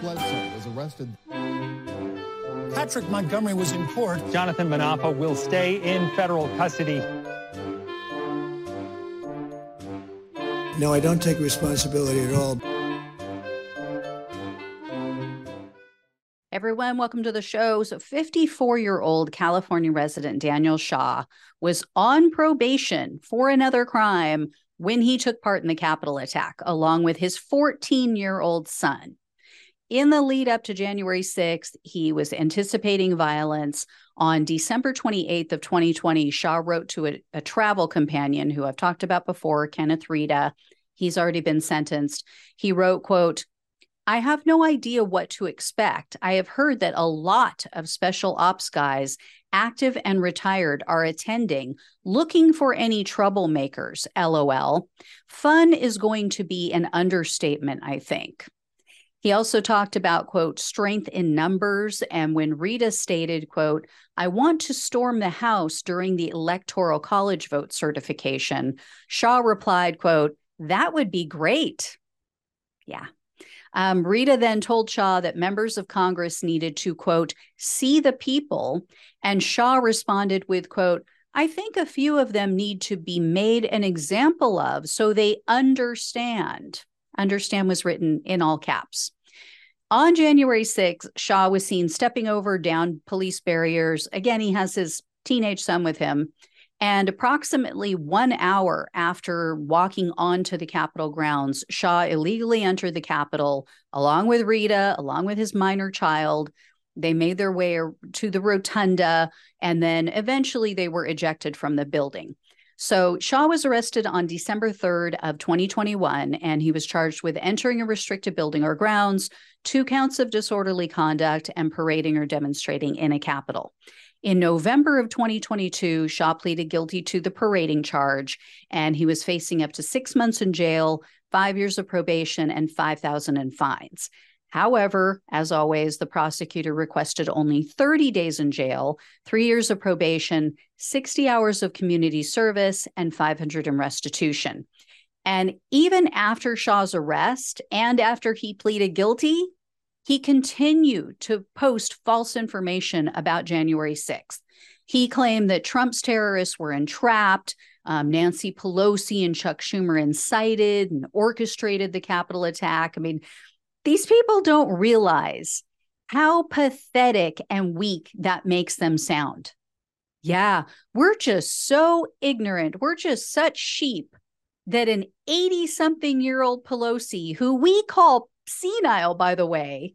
Bledsoe was arrested. Patrick Montgomery was in court. Jonathan Munafo will stay in federal custody. No, I don't take responsibility at all. Everyone, welcome to the show. So, 54 year old California resident Daniel Shaw was on probation for another crime when he took part in the Capitol attack, along with his 14 year old son. In the lead up to January 6th, he was anticipating violence. On December 28th of 2020, Shaw wrote to a, a travel companion who I've talked about before, Kenneth Rita. He's already been sentenced. He wrote, quote, I have no idea what to expect. I have heard that a lot of special ops guys, active and retired, are attending, looking for any troublemakers. LOL. Fun is going to be an understatement, I think. He also talked about, quote, strength in numbers. And when Rita stated, quote, I want to storm the House during the Electoral College vote certification, Shaw replied, quote, that would be great. Yeah. Um, Rita then told Shaw that members of Congress needed to, quote, see the people. And Shaw responded with, quote, I think a few of them need to be made an example of so they understand. Understand was written in all caps. On January 6th, Shaw was seen stepping over down police barriers. Again, he has his teenage son with him. And approximately one hour after walking onto the Capitol grounds, Shaw illegally entered the Capitol along with Rita, along with his minor child. They made their way to the rotunda, and then eventually they were ejected from the building. So Shaw was arrested on December 3rd of 2021 and he was charged with entering a restricted building or grounds, two counts of disorderly conduct and parading or demonstrating in a capitol. In November of 2022, Shaw pleaded guilty to the parading charge and he was facing up to 6 months in jail, 5 years of probation and 5,000 in fines. However, as always, the prosecutor requested only 30 days in jail, three years of probation, 60 hours of community service, and 500 in restitution. And even after Shaw's arrest and after he pleaded guilty, he continued to post false information about January 6th. He claimed that Trump's terrorists were entrapped. Um, Nancy Pelosi and Chuck Schumer incited and orchestrated the Capitol attack. I mean, these people don't realize how pathetic and weak that makes them sound. Yeah, we're just so ignorant. We're just such sheep that an 80 something year old Pelosi, who we call senile, by the way,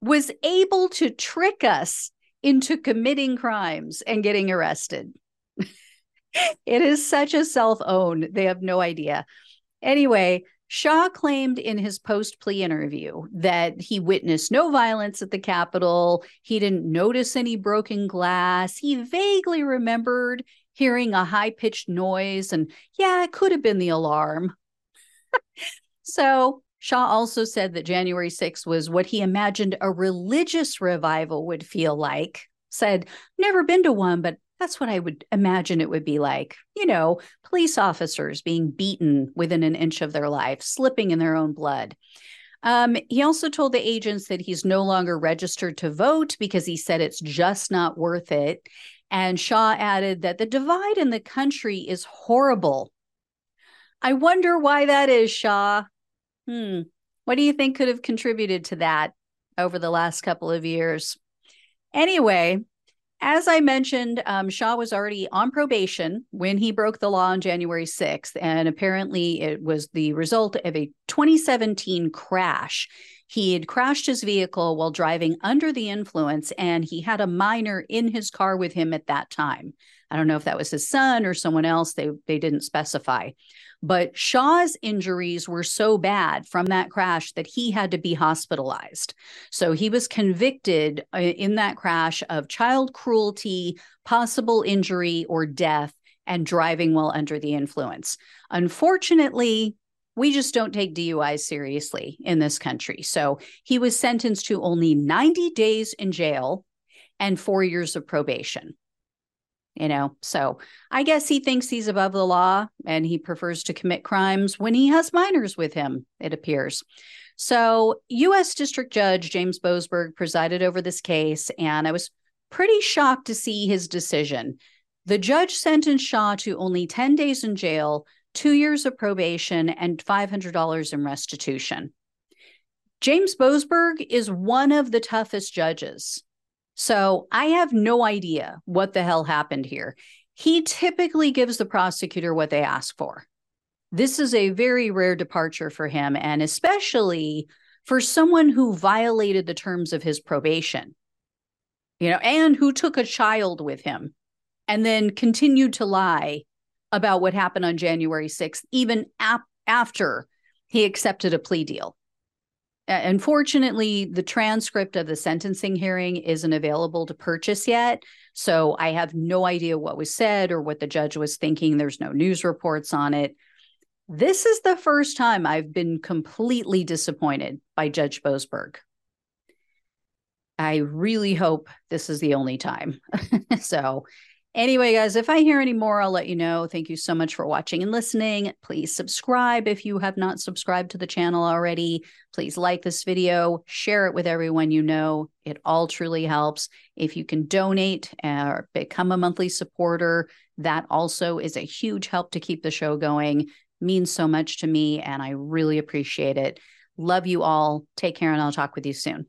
was able to trick us into committing crimes and getting arrested. it is such a self own. They have no idea. Anyway, Shaw claimed in his post plea interview that he witnessed no violence at the Capitol. He didn't notice any broken glass. He vaguely remembered hearing a high pitched noise, and yeah, it could have been the alarm. so, Shaw also said that January 6th was what he imagined a religious revival would feel like. Said, never been to one, but that's what I would imagine it would be like. You know, police officers being beaten within an inch of their life, slipping in their own blood. Um, he also told the agents that he's no longer registered to vote because he said it's just not worth it. And Shaw added that the divide in the country is horrible. I wonder why that is, Shaw. Hmm. What do you think could have contributed to that over the last couple of years? Anyway, as I mentioned, um, Shaw was already on probation when he broke the law on January 6th. And apparently, it was the result of a 2017 crash. He had crashed his vehicle while driving under the influence, and he had a minor in his car with him at that time. I don't know if that was his son or someone else, they, they didn't specify. But Shaw's injuries were so bad from that crash that he had to be hospitalized. So he was convicted uh, in that crash of child cruelty, possible injury, or death, and driving while under the influence. Unfortunately, we just don't take DUIs seriously in this country. So he was sentenced to only 90 days in jail and four years of probation. You know? So i guess he thinks he's above the law and he prefers to commit crimes when he has minors with him it appears. So u.s district judge james boasberg presided over this case and i was pretty shocked to see his decision. The judge sentenced shaw to only 10 days in jail two years of probation and $500 in restitution. James boasberg is one of the toughest judges so I have no idea what the hell happened here. He typically gives the prosecutor what they ask for. This is a very rare departure for him, and especially for someone who violated the terms of his probation, you know, and who took a child with him and then continued to lie about what happened on January 6th, even ap- after he accepted a plea deal unfortunately, the transcript of the sentencing hearing isn't available to purchase yet. So I have no idea what was said or what the judge was thinking. There's no news reports on it. This is the first time I've been completely disappointed by Judge Boasberg. I really hope this is the only time. so Anyway, guys, if I hear any more, I'll let you know. Thank you so much for watching and listening. Please subscribe if you have not subscribed to the channel already. Please like this video, share it with everyone you know. It all truly helps. If you can donate or become a monthly supporter, that also is a huge help to keep the show going. Means so much to me, and I really appreciate it. Love you all. Take care, and I'll talk with you soon.